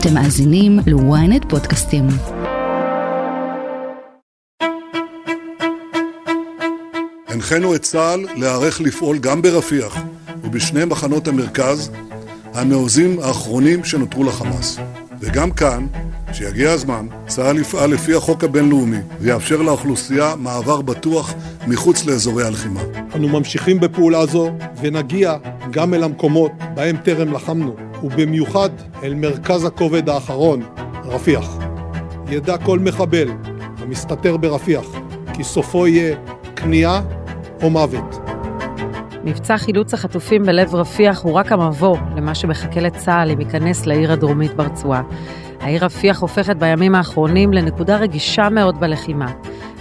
אתם מאזינים ל-ynet פודקאסטים. הנחינו את צה"ל להיערך לפעול גם ברפיח ובשני מחנות המרכז, המעוזים האחרונים שנותרו לחמאס. וגם כאן, כשיגיע הזמן, צה"ל יפעל לפי החוק הבינלאומי ויאפשר לאוכלוסייה מעבר בטוח מחוץ לאזורי הלחימה. אנו ממשיכים בפעולה זו ונגיע גם אל המקומות בהם טרם לחמנו, ובמיוחד אל מרכז הכובד האחרון, רפיח. ידע כל מחבל המסתתר ברפיח כי סופו יהיה כניעה או מוות. מבצע חילוץ החטופים בלב רפיח הוא רק המבוא למה שמחכה לצה"ל אם ייכנס לעיר הדרומית ברצועה. העיר רפיח הופכת בימים האחרונים לנקודה רגישה מאוד בלחימה.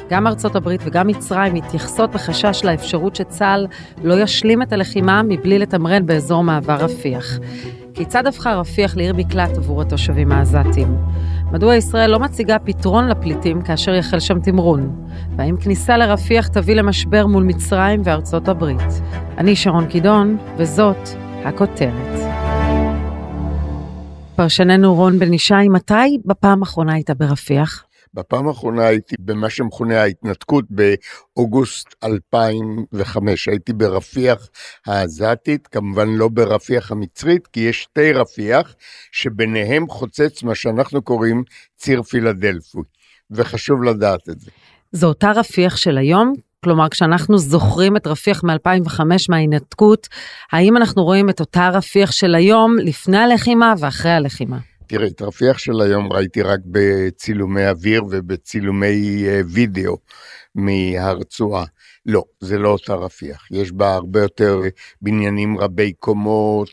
גם ארצות הברית וגם מצרים מתייחסות בחשש לאפשרות שצה"ל לא ישלים את הלחימה מבלי לתמרן באזור מעבר רפיח. כיצד הפכה רפיח לעיר מקלט עבור התושבים העזתים? מדוע ישראל לא מציגה פתרון לפליטים כאשר יחל שם תמרון? והאם כניסה לרפיח תביא למשבר מול מצרים וארצות הברית? אני שרון קידון, וזאת הכותרת. פרשננו רון בן ישי, מתי בפעם האחרונה היית ברפיח? בפעם האחרונה הייתי במה שמכונה ההתנתקות באוגוסט 2005. הייתי ברפיח העזתית, כמובן לא ברפיח המצרית, כי יש שתי רפיח, שביניהם חוצץ מה שאנחנו קוראים ציר פילדלפוי, וחשוב לדעת את זה. זו אותה רפיח של היום? כלומר, כשאנחנו זוכרים את רפיח מ-2005 מההינתקות, האם אנחנו רואים את אותה רפיח של היום לפני הלחימה ואחרי הלחימה? תראה, את רפיח של היום ראיתי רק בצילומי אוויר ובצילומי אה, וידאו מהרצועה. לא, זה לא אותה רפיח, יש בה הרבה יותר בניינים רבי קומות,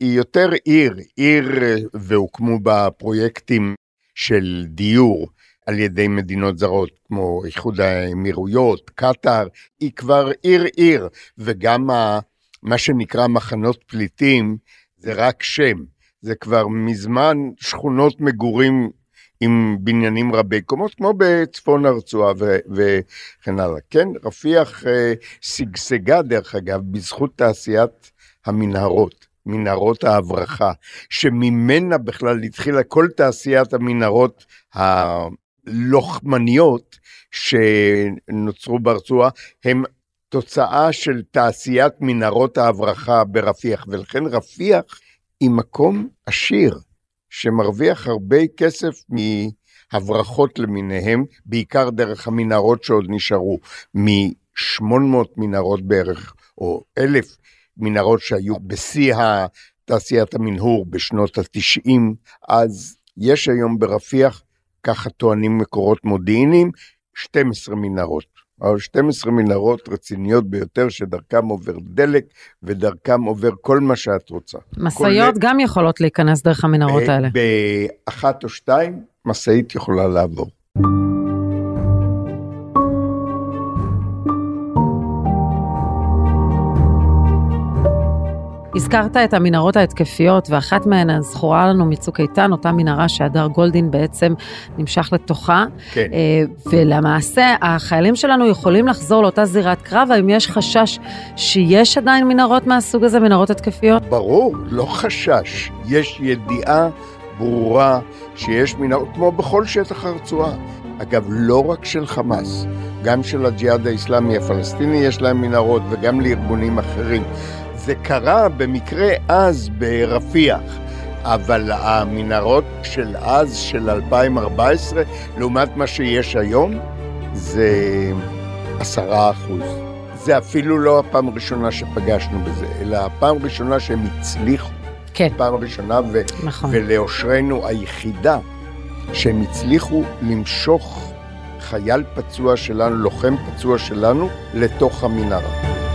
היא יותר עיר, עיר אה, והוקמו בה פרויקטים של דיור על ידי מדינות זרות, כמו איחוד האמירויות, קטאר, היא כבר עיר עיר, וגם מה שנקרא מחנות פליטים זה רק שם. זה כבר מזמן שכונות מגורים עם בניינים רבי קומות, כמו בצפון הרצועה וכן הלאה. כן, רפיח אה, שגשגה, דרך אגב, בזכות תעשיית המנהרות. מנהרות ההברחה, שממנה בכלל התחילה כל תעשיית המנהרות הלוחמניות שנוצרו ברצועה, הם תוצאה של תעשיית מנהרות ההברחה ברפיח, ולכן רפיח היא מקום עשיר, שמרוויח הרבה כסף מהברחות למיניהם, בעיקר דרך המנהרות שעוד נשארו, מ-800 מנהרות בערך, או 1,000 מנהרות שהיו בשיא תעשיית המנהור בשנות ה-90, אז יש היום ברפיח, ככה טוענים מקורות מודיעיניים, 12 מנהרות. אבל 12 מנהרות רציניות ביותר שדרכם עובר דלק ודרכם עובר כל מה שאת רוצה. משאיות גם יכולות להיכנס דרך המנהרות האלה. באחת או שתיים משאית יכולה לעבור. הזכרת את המנהרות ההתקפיות, ואחת מהן הזכורה לנו מצוק איתן, אותה מנהרה שהדר גולדין בעצם נמשך לתוכה. כן. אה, ולמעשה, החיילים שלנו יכולים לחזור לאותה זירת קרב, האם יש חשש שיש עדיין מנהרות מהסוג הזה, מנהרות התקפיות? ברור, לא חשש. יש ידיעה ברורה שיש מנהרות, כמו בכל שטח הרצועה. אגב, לא רק של חמאס, גם של הג'יהאד האיסלאמי הפלסטיני יש להם מנהרות, וגם לארגונים אחרים. זה קרה במקרה אז ברפיח, אבל המנהרות של אז, של 2014, לעומת מה שיש היום, זה עשרה אחוז. זה אפילו לא הפעם הראשונה שפגשנו בזה, אלא הפעם הראשונה שהם הצליחו. כן. פעם ראשונה, ו- נכון. ולאושרנו היחידה, שהם הצליחו למשוך חייל פצוע שלנו, לוחם פצוע שלנו, לתוך המנהרה.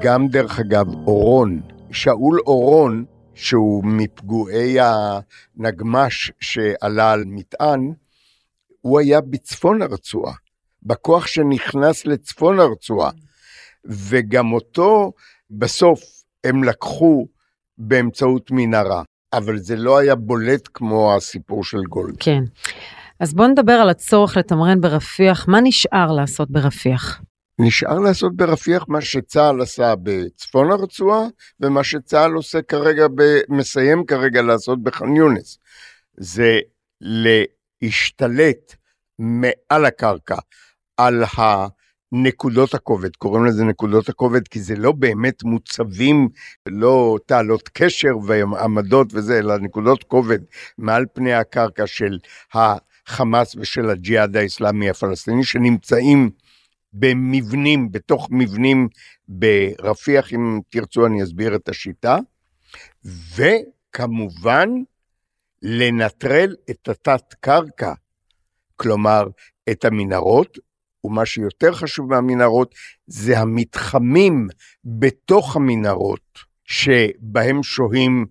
גם דרך אגב אורון, שאול אורון, שהוא מפגועי הנגמש שעלה על מטען, הוא היה בצפון הרצועה, בכוח שנכנס לצפון הרצועה, וגם אותו בסוף הם לקחו באמצעות מנהרה, אבל זה לא היה בולט כמו הסיפור של גולד. כן. אז בואו נדבר על הצורך לתמרן ברפיח, מה נשאר לעשות ברפיח? נשאר לעשות ברפיח מה שצה"ל עשה בצפון הרצועה ומה שצה"ל עושה כרגע, ב... מסיים כרגע לעשות בח'אן יונס. זה להשתלט מעל הקרקע על הנקודות הכובד, קוראים לזה נקודות הכובד כי זה לא באמת מוצבים, לא תעלות קשר ועמדות וזה, אלא נקודות כובד מעל פני הקרקע של החמאס ושל הג'יהאד האסלאמי הפלסטיני שנמצאים במבנים, בתוך מבנים ברפיח, אם תרצו אני אסביר את השיטה, וכמובן לנטרל את התת-קרקע, כלומר את המנהרות, ומה שיותר חשוב מהמנהרות זה המתחמים בתוך המנהרות, שבהם שוהים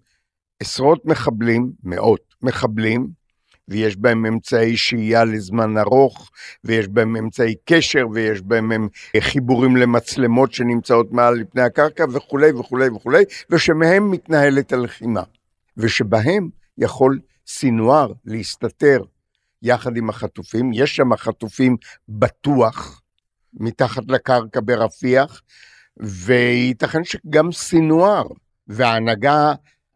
עשרות מחבלים, מאות מחבלים, ויש בהם אמצעי שהייה לזמן ארוך, ויש בהם אמצעי קשר, ויש בהם חיבורים למצלמות שנמצאות מעל לפני הקרקע וכולי וכולי וכולי, ושמהם מתנהלת הלחימה, ושבהם יכול סינואר להסתתר יחד עם החטופים, יש שם חטופים בטוח, מתחת לקרקע ברפיח, וייתכן שגם סינואר וההנהגה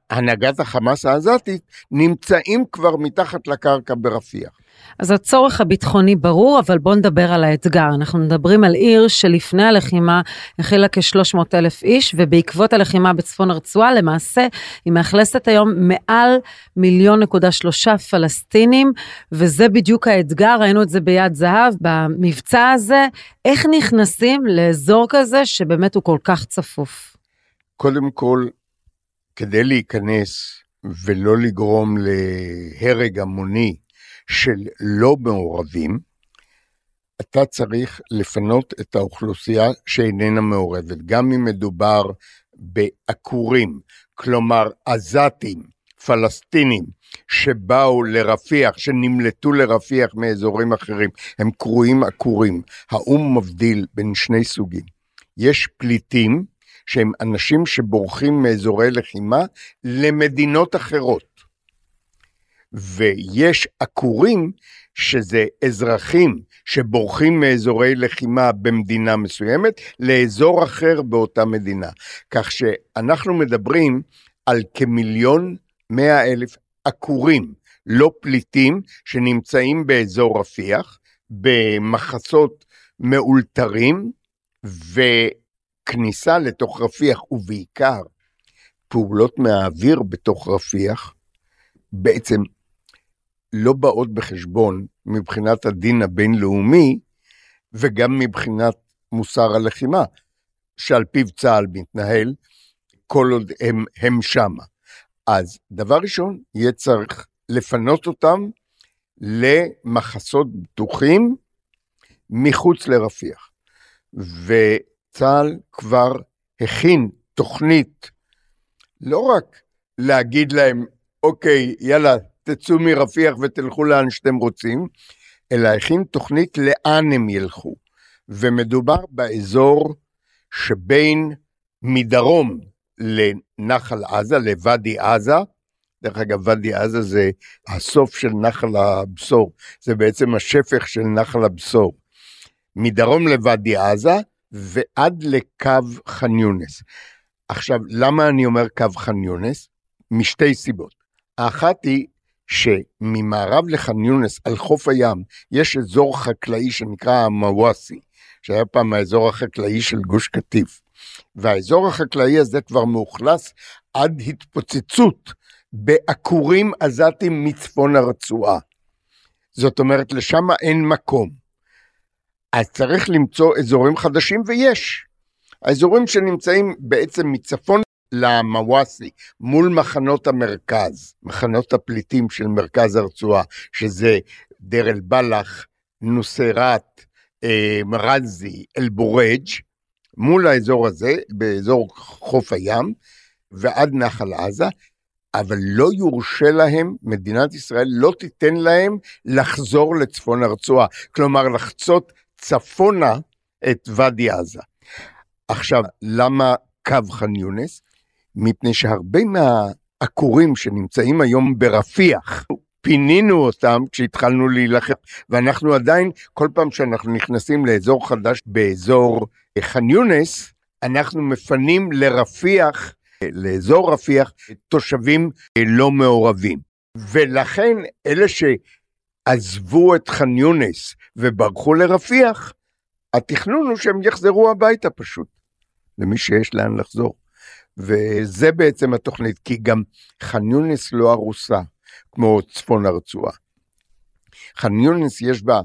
הנהגת החמאס העזתית נמצאים כבר מתחת לקרקע ברפיח. אז הצורך הביטחוני ברור, אבל בואו נדבר על האתגר. אנחנו מדברים על עיר שלפני הלחימה הכילה כ-300 אלף איש, ובעקבות הלחימה בצפון הרצועה, למעשה היא מאכלסת היום מעל מיליון נקודה שלושה פלסטינים, וזה בדיוק האתגר, ראינו את זה ביד זהב, במבצע הזה, איך נכנסים לאזור כזה שבאמת הוא כל כך צפוף? קודם כל, כדי להיכנס ולא לגרום להרג המוני של לא מעורבים, אתה צריך לפנות את האוכלוסייה שאיננה מעורבת, גם אם מדובר בעקורים, כלומר עזתים, פלסטינים, שבאו לרפיח, שנמלטו לרפיח מאזורים אחרים, הם קרויים עקורים. האו"ם מבדיל בין שני סוגים. יש פליטים, שהם אנשים שבורחים מאזורי לחימה למדינות אחרות. ויש עקורים שזה אזרחים שבורחים מאזורי לחימה במדינה מסוימת לאזור אחר באותה מדינה. כך שאנחנו מדברים על כמיליון מאה אלף עקורים, לא פליטים, שנמצאים באזור רפיח, במחסות מאולתרים, וכניסה לתוך רפיח, ובעיקר פעולות מהאוויר בתוך רפיח, בעצם לא באות בחשבון מבחינת הדין הבינלאומי וגם מבחינת מוסר הלחימה, שעל פיו צה"ל מתנהל כל עוד הם, הם שמה. אז דבר ראשון, יהיה צריך לפנות אותם למחסות בטוחים מחוץ לרפיח. וצה"ל כבר הכין תוכנית לא רק להגיד להם, אוקיי, יאללה, תצאו מרפיח ותלכו לאן שאתם רוצים, אלא הכין תוכנית לאן הם ילכו. ומדובר באזור שבין מדרום לנחל עזה, לוואדי עזה, דרך אגב, ואדי עזה זה הסוף של נחל הבשור, זה בעצם השפך של נחל הבשור. מדרום לוואדי עזה ועד לקו ח'אן יונס. עכשיו, למה אני אומר קו ח'אן יונס? משתי סיבות. האחת היא שממערב לח'אן יונס על חוף הים יש אזור חקלאי שנקרא המוואסי, שהיה פעם האזור החקלאי של גוש קטיף. והאזור החקלאי הזה כבר מאוכלס עד התפוצצות בעקורים עזתים מצפון הרצועה. זאת אומרת, לשם אין מקום. אז צריך למצוא אזורים חדשים, ויש. האזורים שנמצאים בעצם מצפון למוואסי, מול מחנות המרכז, מחנות הפליטים של מרכז הרצועה, שזה דיר אל-בלח, נוסרת, אה, מרזי, אל-בורג', מול האזור הזה, באזור חוף הים, ועד נחל עזה, אבל לא יורשה להם, מדינת ישראל לא תיתן להם לחזור לצפון הרצועה, כלומר לחצות צפונה את ואדי עזה. עכשיו, למה קו ח'אן יונס? מפני שהרבה מהעקורים שנמצאים היום ברפיח, פינינו אותם כשהתחלנו להילחם, ואנחנו עדיין, כל פעם שאנחנו נכנסים לאזור חדש באזור ח'אן יונס, אנחנו מפנים לרפיח, לאזור רפיח, תושבים לא מעורבים. ולכן אלה שעזבו את ח'אן יונס וברחו לרפיח, התכנון הוא שהם יחזרו הביתה פשוט, למי שיש לאן לחזור. וזה בעצם התוכנית, כי גם ח'אן יונס לא הרוסה, כמו צפון הרצועה. ח'אן יונס יש בה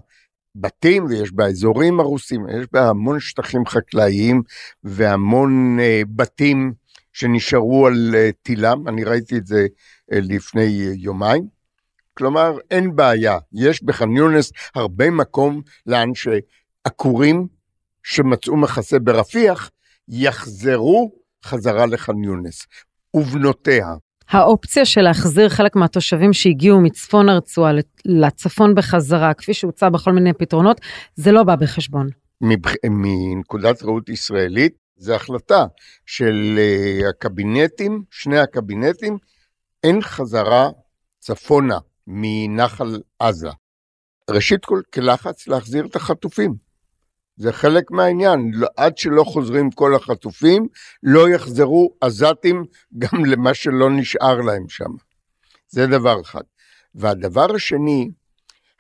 בתים ויש בה אזורים הרוסים, יש בה המון שטחים חקלאיים והמון אה, בתים שנשארו על אה, טילם, אני ראיתי את זה אה, לפני אה, יומיים. כלומר, אין בעיה, יש בח'אן יונס הרבה מקום לאן שעקורים שמצאו מחסה ברפיח יחזרו חזרה לח'אן יונס ובנותיה. האופציה של להחזיר חלק מהתושבים שהגיעו מצפון הרצועה לצפון בחזרה, כפי שהוצע בכל מיני פתרונות, זה לא בא בחשבון. מנקודת ראות ישראלית, זו החלטה של אה, הקבינטים, שני הקבינטים, אין חזרה צפונה מנחל עזה. ראשית כל, כלחץ להחזיר את החטופים. זה חלק מהעניין, עד שלא חוזרים כל החטופים, לא יחזרו עזתים גם למה שלא נשאר להם שם. זה דבר אחד. והדבר השני,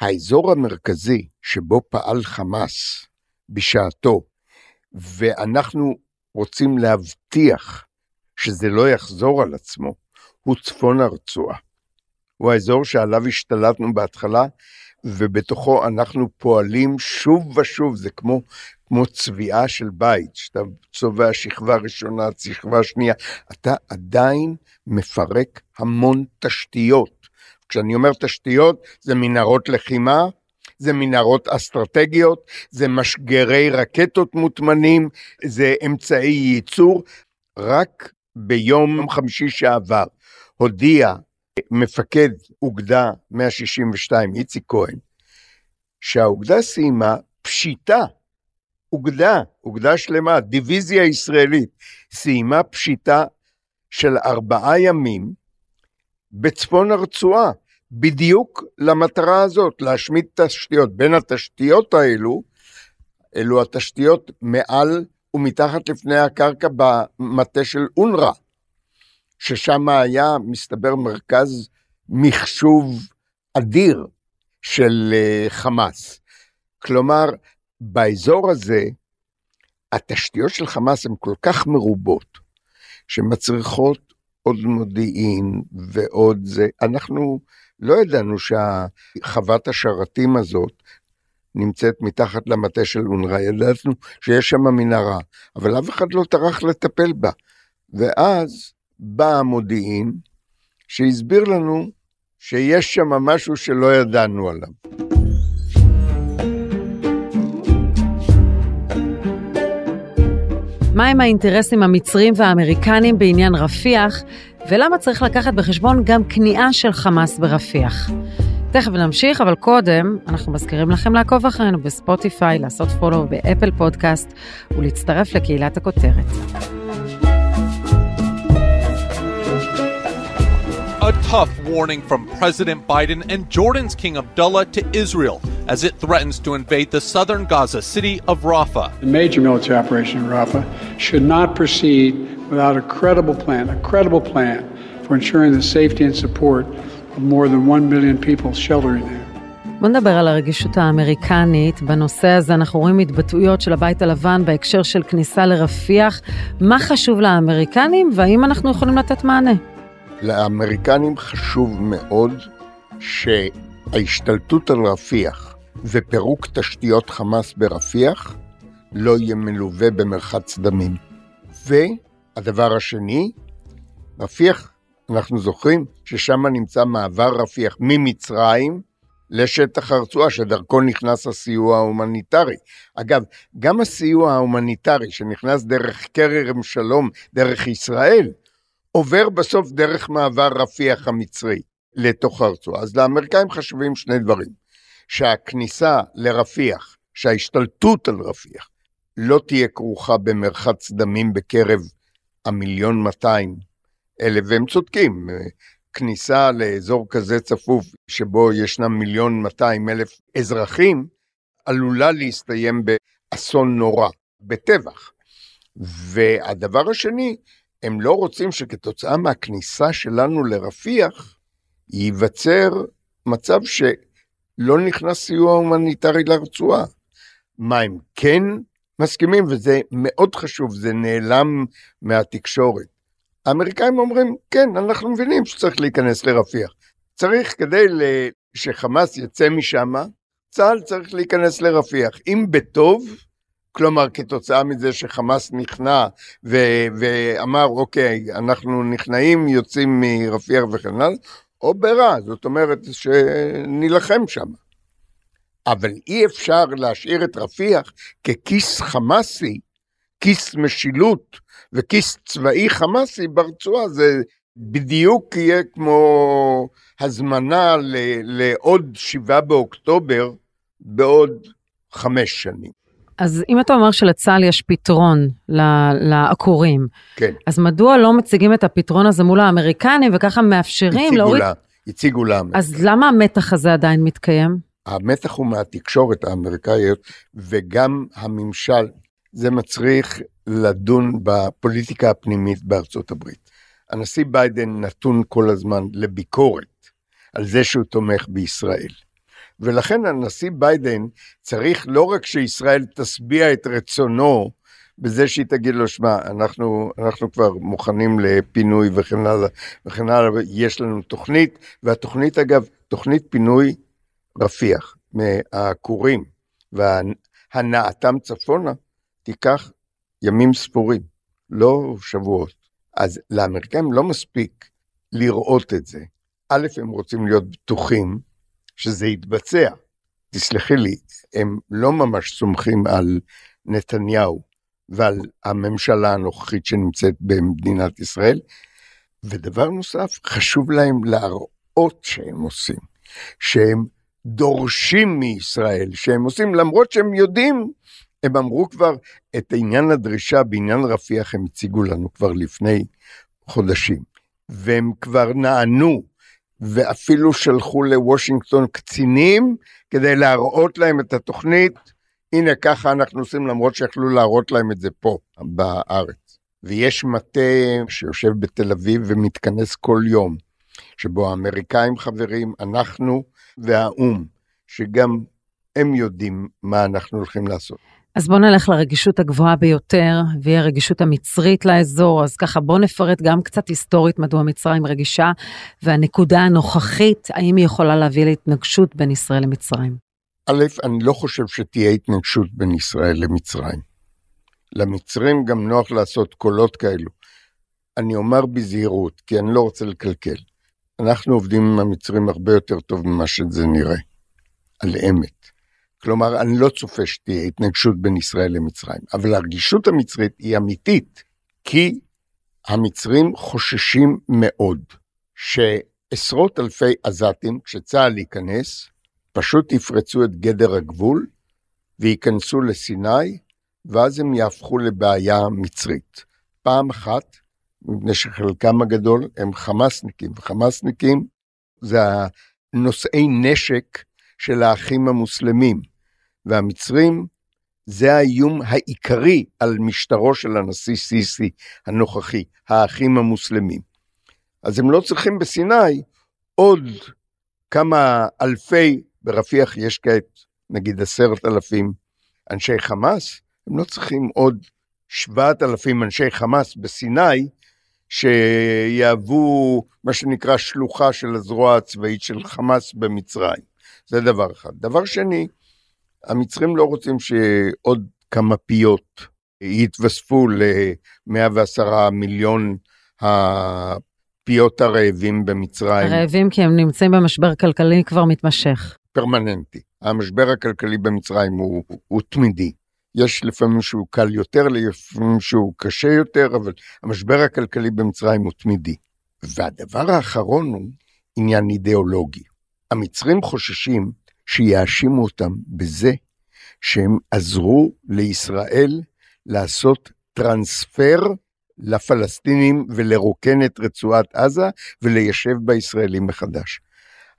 האזור המרכזי שבו פעל חמאס בשעתו, ואנחנו רוצים להבטיח שזה לא יחזור על עצמו, הוא צפון הרצועה. הוא האזור שעליו השתלטנו בהתחלה, ובתוכו אנחנו פועלים שוב ושוב, זה כמו, כמו צביעה של בית, שאתה צובע שכבה ראשונה, שכבה שנייה, אתה עדיין מפרק המון תשתיות. כשאני אומר תשתיות, זה מנהרות לחימה, זה מנהרות אסטרטגיות, זה משגרי רקטות מוטמנים, זה אמצעי ייצור. רק ביום חמישי שעבר הודיע מפקד אוגדה 162, איציק כהן, שהאוגדה סיימה פשיטה, אוגדה, אוגדה שלמה, דיוויזיה ישראלית, סיימה פשיטה של ארבעה ימים בצפון הרצועה, בדיוק למטרה הזאת, להשמיד תשתיות. בין התשתיות האלו, אלו התשתיות מעל ומתחת לפני הקרקע במטה של אונר"א. ששם היה, מסתבר, מרכז מחשוב אדיר של uh, חמאס. כלומר, באזור הזה, התשתיות של חמאס הן כל כך מרובות, שמצריכות עוד מודיעין ועוד זה. אנחנו לא ידענו שהחוות השרתים הזאת נמצאת מתחת למטה של אונר"א, ידענו שיש שם מנהרה, אבל אף אחד לא טרח לטפל בה. ואז בא המודיעין שהסביר לנו שיש שם משהו שלא ידענו עליו. מהם האינטרסים המצריים והאמריקניים בעניין רפיח, ולמה צריך לקחת בחשבון גם כניעה של חמאס ברפיח. תכף נמשיך, אבל קודם אנחנו מזכירים לכם לעקוב אחרינו בספוטיפיי, לעשות פולו באפל פודקאסט ולהצטרף לקהילת הכותרת. a tough warning from President Biden and Jordan's King Abdullah to Israel as it threatens to invade the southern Gaza city of Rafah. The major military operation in Rafah should not proceed without a credible plan, a credible plan for ensuring the safety and support of more than 1 million people sheltering there. בוא נדבר על הרגישות האמריקנית. בנושא הזה אנחנו רואים התבטאויות של הבית הלבן בהקשר של כניסה לרפיח. מה חשוב לאמריקנים והאם אנחנו יכולים לתת מענה? לאמריקנים חשוב מאוד שההשתלטות על רפיח ופירוק תשתיות חמאס ברפיח לא יהיה מלווה במרחץ דמים. והדבר השני, רפיח, אנחנו זוכרים ששם נמצא מעבר רפיח ממצרים לשטח הרצועה, שדרכו נכנס הסיוע ההומניטרי. אגב, גם הסיוע ההומניטרי שנכנס דרך כרם שלום, דרך ישראל, עובר בסוף דרך מעבר רפיח המצרי לתוך הרצועה. אז לאמריקאים חשובים שני דברים, שהכניסה לרפיח, שההשתלטות על רפיח, לא תהיה כרוכה במרחץ דמים בקרב המיליון מאתיים אלף, והם צודקים, כניסה לאזור כזה צפוף, שבו ישנם מיליון 200 אלף אזרחים, עלולה להסתיים באסון נורא, בטבח. והדבר השני, הם לא רוצים שכתוצאה מהכניסה שלנו לרפיח, ייווצר מצב שלא נכנס סיוע הומניטרי לרצועה. מה הם כן מסכימים, וזה מאוד חשוב, זה נעלם מהתקשורת. האמריקאים אומרים, כן, אנחנו מבינים שצריך להיכנס לרפיח. צריך כדי שחמאס יצא משם, צה"ל צריך להיכנס לרפיח. אם בטוב, כלומר כתוצאה מזה שחמאס נכנע ו- ואמר, אוקיי, אנחנו נכנעים, יוצאים מרפיח וכן הלאה, או ברע, זאת אומרת שנילחם שם. אבל אי אפשר להשאיר את רפיח ככיס חמאסי, כיס משילות וכיס צבאי חמאסי ברצועה, זה בדיוק יהיה כמו הזמנה ל- לעוד שבעה באוקטובר בעוד חמש שנים. אז אם אתה אומר שלצה"ל יש פתרון לעקורים, כן. אז מדוע לא מציגים את הפתרון הזה מול האמריקנים וככה מאפשרים הציגו להוריד... לה, הציגו לה. אז למה המתח הזה עדיין מתקיים? המתח הוא מהתקשורת האמריקאית וגם הממשל. זה מצריך לדון בפוליטיקה הפנימית בארצות הברית. הנשיא ביידן נתון כל הזמן לביקורת על זה שהוא תומך בישראל. ולכן הנשיא ביידן צריך לא רק שישראל תשביע את רצונו בזה שהיא תגיד לו, שמע, אנחנו, אנחנו כבר מוכנים לפינוי וכן הלאה וכן הלאה, יש לנו תוכנית, והתוכנית אגב, תוכנית פינוי רפיח מהעקורים והנעתם צפונה, תיקח ימים ספורים, לא שבועות. אז לאמריקאים לא מספיק לראות את זה. א', הם רוצים להיות בטוחים שזה יתבצע. תסלחי לי, הם לא ממש סומכים על נתניהו ועל הממשלה הנוכחית שנמצאת במדינת ישראל. ודבר נוסף, חשוב להם להראות שהם עושים, שהם דורשים מישראל, שהם עושים למרות שהם יודעים, הם אמרו כבר את עניין הדרישה בעניין רפיח, הם הציגו לנו כבר לפני חודשים, והם כבר נענו ואפילו שלחו לוושינגטון קצינים כדי להראות להם את התוכנית. הנה ככה אנחנו עושים למרות שיכלו להראות להם את זה פה בארץ. ויש מטה שיושב בתל אביב ומתכנס כל יום, שבו האמריקאים חברים, אנחנו והאו"ם, שגם הם יודעים מה אנחנו הולכים לעשות. אז בואו נלך לרגישות הגבוהה ביותר, והיא הרגישות המצרית לאזור. אז ככה, בואו נפרט גם קצת היסטורית מדוע מצרים רגישה, והנקודה הנוכחית, האם היא יכולה להביא להתנגשות בין ישראל למצרים. א', אני לא חושב שתהיה התנגשות בין ישראל למצרים. למצרים גם נוח לעשות קולות כאלו. אני אומר בזהירות, כי אני לא רוצה לקלקל. אנחנו עובדים עם המצרים הרבה יותר טוב ממה שזה נראה, על אמת. כלומר, אני לא צופה שתהיה התנגשות בין ישראל למצרים, אבל הרגישות המצרית היא אמיתית, כי המצרים חוששים מאוד שעשרות אלפי עזתים, כשצה"ל ייכנס, פשוט יפרצו את גדר הגבול וייכנסו לסיני, ואז הם יהפכו לבעיה מצרית. פעם אחת, מפני שחלקם הגדול הם חמאסניקים, וחמאסניקים זה הנושאי נשק של האחים המוסלמים. והמצרים זה האיום העיקרי על משטרו של הנשיא סיסי הנוכחי, האחים המוסלמים. אז הם לא צריכים בסיני עוד כמה אלפי, ברפיח יש כעת נגיד עשרת אלפים אנשי חמאס, הם לא צריכים עוד שבעת אלפים אנשי חמאס בסיני, שיהוו מה שנקרא שלוחה של הזרוע הצבאית של חמאס במצרים. זה דבר אחד. דבר שני, המצרים לא רוצים שעוד כמה פיות יתווספו ל-110 מיליון הפיות הרעבים במצרים. הרעבים כי הם נמצאים במשבר כלכלי כבר מתמשך. פרמננטי. המשבר הכלכלי במצרים הוא, הוא תמידי. יש לפעמים שהוא קל יותר, לפעמים שהוא קשה יותר, אבל המשבר הכלכלי במצרים הוא תמידי. והדבר האחרון הוא עניין אידיאולוגי. המצרים חוששים שיאשימו אותם בזה שהם עזרו לישראל לעשות טרנספר לפלסטינים ולרוקן את רצועת עזה וליישב בה ישראלים מחדש.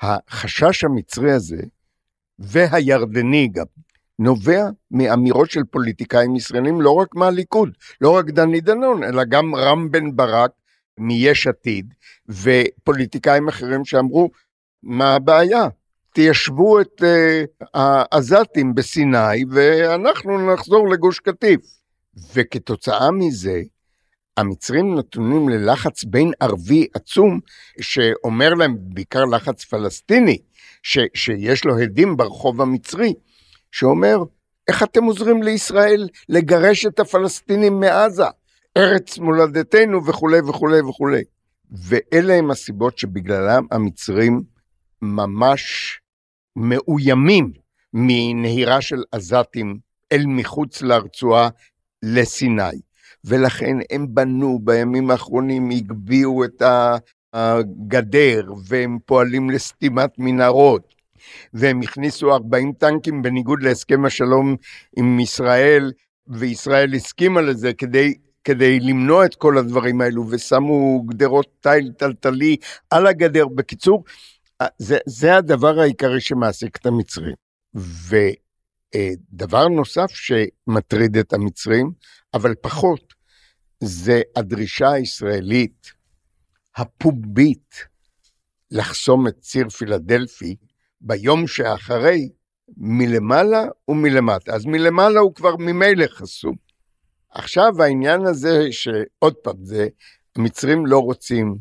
החשש המצרי הזה, והירדני גם, נובע מאמירות של פוליטיקאים ישראלים לא רק מהליכוד, לא רק דני דנון, אלא גם רם בן ברק מיש עתיד, ופוליטיקאים אחרים שאמרו, מה הבעיה? תיישבו את uh, העזתים בסיני ואנחנו נחזור לגוש קטיף. וכתוצאה מזה, המצרים נתונים ללחץ בין ערבי עצום, שאומר להם, בעיקר לחץ פלסטיני, ש, שיש לו הדים ברחוב המצרי, שאומר, איך אתם עוזרים לישראל לגרש את הפלסטינים מעזה, ארץ מולדתנו וכולי וכולי וכולי. ואלה הם הסיבות שבגללם המצרים ממש מאוימים מנהירה של עזתים אל מחוץ לרצועה לסיני. ולכן הם בנו בימים האחרונים, הגביהו את הגדר, והם פועלים לסתימת מנהרות, והם הכניסו 40 טנקים בניגוד להסכם השלום עם ישראל, וישראל הסכימה לזה כדי, כדי למנוע את כל הדברים האלו, ושמו גדרות תיל טלטלי על הגדר. בקיצור, זה, זה הדבר העיקרי שמעסיק את המצרים. ודבר נוסף שמטריד את המצרים, אבל פחות, זה הדרישה הישראלית הפומבית לחסום את ציר פילדלפי ביום שאחרי מלמעלה ומלמטה. אז מלמעלה הוא כבר ממילא חסום. עכשיו העניין הזה שעוד פעם, זה המצרים לא רוצים,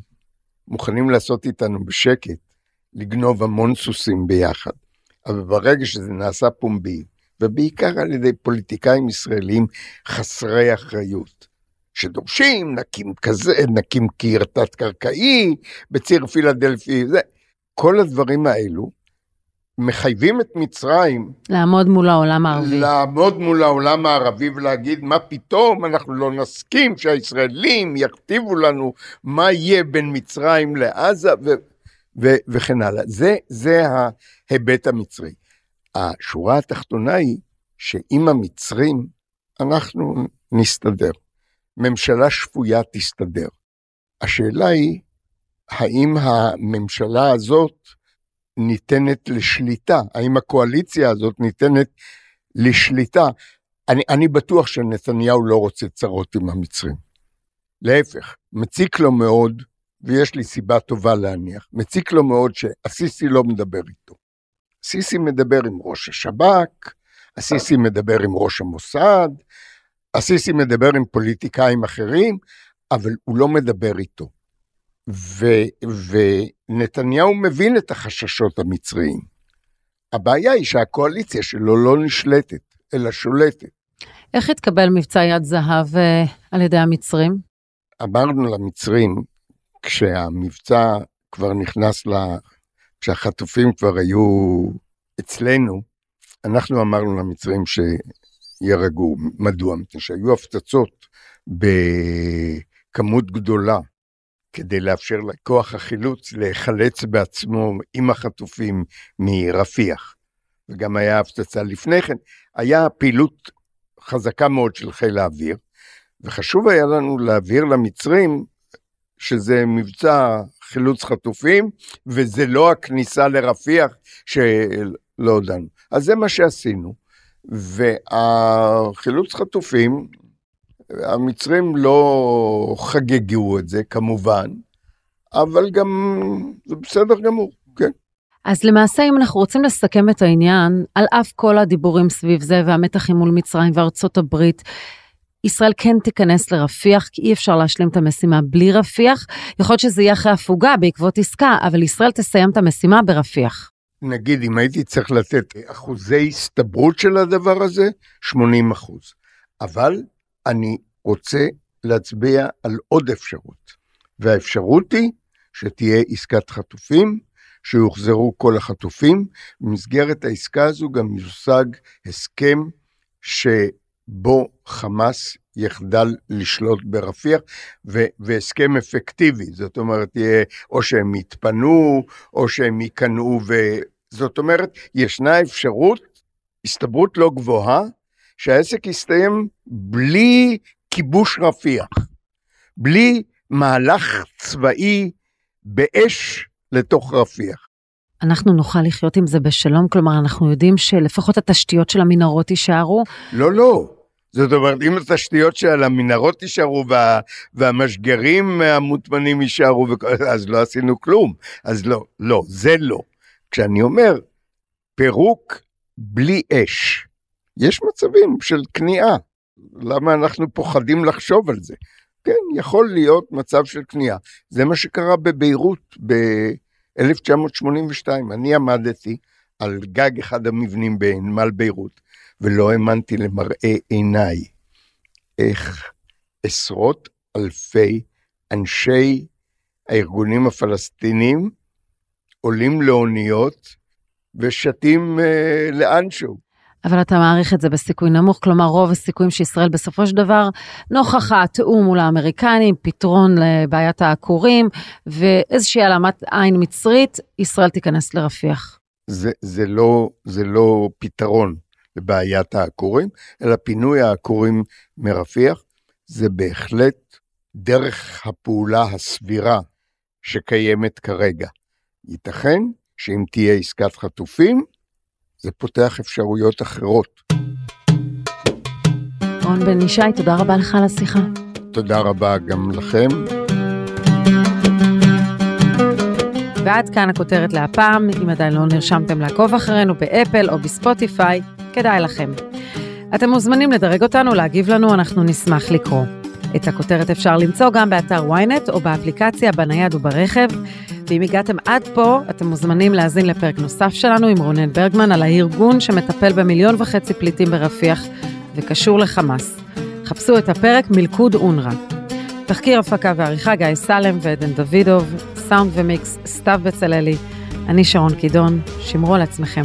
מוכנים לעשות איתנו בשקט, לגנוב המון סוסים ביחד. אבל ברגע שזה נעשה פומבי, ובעיקר על ידי פוליטיקאים ישראלים חסרי אחריות, שדורשים, נקים כזה, נקים קיר תת-קרקעי בציר פילדלפי, זה, כל הדברים האלו מחייבים את מצרים לעמוד מול העולם הערבי. לעמוד מול העולם הערבי ולהגיד מה פתאום אנחנו לא נסכים שהישראלים יכתיבו לנו מה יהיה בין מצרים לעזה ו, ו, וכן הלאה. זה, זה ההיבט המצרי. השורה התחתונה היא שעם המצרים אנחנו נסתדר. ממשלה שפויה תסתדר. השאלה היא, האם הממשלה הזאת ניתנת לשליטה? האם הקואליציה הזאת ניתנת לשליטה? אני, אני בטוח שנתניהו לא רוצה צרות עם המצרים. להפך, מציק לו מאוד, ויש לי סיבה טובה להניח, מציק לו מאוד שהסיסי לא מדבר איתו. הסיסי מדבר עם ראש השב"כ, הסיסי מדבר עם ראש המוסד, הסיסי מדבר עם פוליטיקאים אחרים, אבל הוא לא מדבר איתו. ו, ונתניהו מבין את החששות המצריים. הבעיה היא שהקואליציה שלו לא נשלטת, אלא שולטת. איך התקבל מבצע יד זהב uh, על ידי המצרים? אמרנו למצרים, כשהמבצע כבר נכנס ל... כשהחטופים כבר היו אצלנו, אנחנו אמרנו למצרים ש... יירגעו. מדוע? מפני שהיו הפצצות בכמות גדולה כדי לאפשר לכוח החילוץ להיחלץ בעצמו עם החטופים מרפיח. וגם היה הפצצה לפני כן. היה פעילות חזקה מאוד של חיל האוויר, וחשוב היה לנו להעביר למצרים שזה מבצע חילוץ חטופים, וזה לא הכניסה לרפיח שלא הודענו. אז זה מה שעשינו. והחילוץ חטופים, המצרים לא חגגו את זה כמובן, אבל גם זה בסדר גמור, כן. אז למעשה, אם אנחנו רוצים לסכם את העניין, על אף כל הדיבורים סביב זה והמתחים מול מצרים וארצות הברית, ישראל כן תיכנס לרפיח, כי אי אפשר להשלים את המשימה בלי רפיח. יכול להיות שזה יהיה אחרי הפוגה בעקבות עסקה, אבל ישראל תסיים את המשימה ברפיח. נגיד, אם הייתי צריך לתת אחוזי הסתברות של הדבר הזה, 80 אחוז. אבל אני רוצה להצביע על עוד אפשרות, והאפשרות היא שתהיה עסקת חטופים, שיוחזרו כל החטופים. במסגרת העסקה הזו גם יושג הסכם שבו חמאס יחדל לשלוט ברפיח, ו- והסכם אפקטיבי, זאת אומרת, יהיה או שהם יתפנו, או שהם ייכנעו זאת אומרת, ישנה אפשרות, הסתברות לא גבוהה, שהעסק יסתיים בלי כיבוש רפיח. בלי מהלך צבאי באש לתוך רפיח. אנחנו נוכל לחיות עם זה בשלום? כלומר, אנחנו יודעים שלפחות התשתיות של המנהרות יישארו? לא, לא. זאת אומרת, אם התשתיות של המנהרות יישארו וה, והמשגרים המוטמנים יישארו, אז לא עשינו כלום. אז לא, לא, זה לא. כשאני אומר פירוק בלי אש, יש מצבים של כניעה. למה אנחנו פוחדים לחשוב על זה? כן, יכול להיות מצב של כניעה. זה מה שקרה בביירות ב-1982. אני עמדתי על גג אחד המבנים בנמל ביירות, ולא האמנתי למראה עיניי איך עשרות אלפי אנשי הארגונים הפלסטינים עולים לאוניות ושתים אה, לאנשהו. אבל אתה מעריך את זה בסיכוי נמוך, כלומר רוב הסיכויים שישראל בסופו של דבר, נוכח התיאום מול האמריקנים, פתרון לבעיית העקורים ואיזושהי העלמת עין מצרית, ישראל תיכנס לרפיח. זה, זה, לא, זה לא פתרון לבעיית העקורים, אלא פינוי העקורים מרפיח, זה בהחלט דרך הפעולה הסבירה שקיימת כרגע. ייתכן שאם תהיה עסקת חטופים, זה פותח אפשרויות אחרות. רון בן ישי, תודה רבה לך על השיחה. תודה רבה גם לכם. ועד כאן הכותרת להפעם, אם עדיין לא נרשמתם לעקוב אחרינו באפל או בספוטיפיי, כדאי לכם. אתם מוזמנים לדרג אותנו, להגיב לנו, אנחנו נשמח לקרוא. את הכותרת אפשר למצוא גם באתר ynet או באפליקציה בנייד וברכב. ואם הגעתם עד פה, אתם מוזמנים להאזין לפרק נוסף שלנו עם רונן ברגמן על הארגון שמטפל במיליון וחצי פליטים ברפיח וקשור לחמאס. חפשו את הפרק מלכוד אונר"א. תחקיר הפקה ועריכה גיא סלם ועדן דוידוב, סאונד ומיקס סתיו בצללי. אני שרון קידון, שמרו על עצמכם.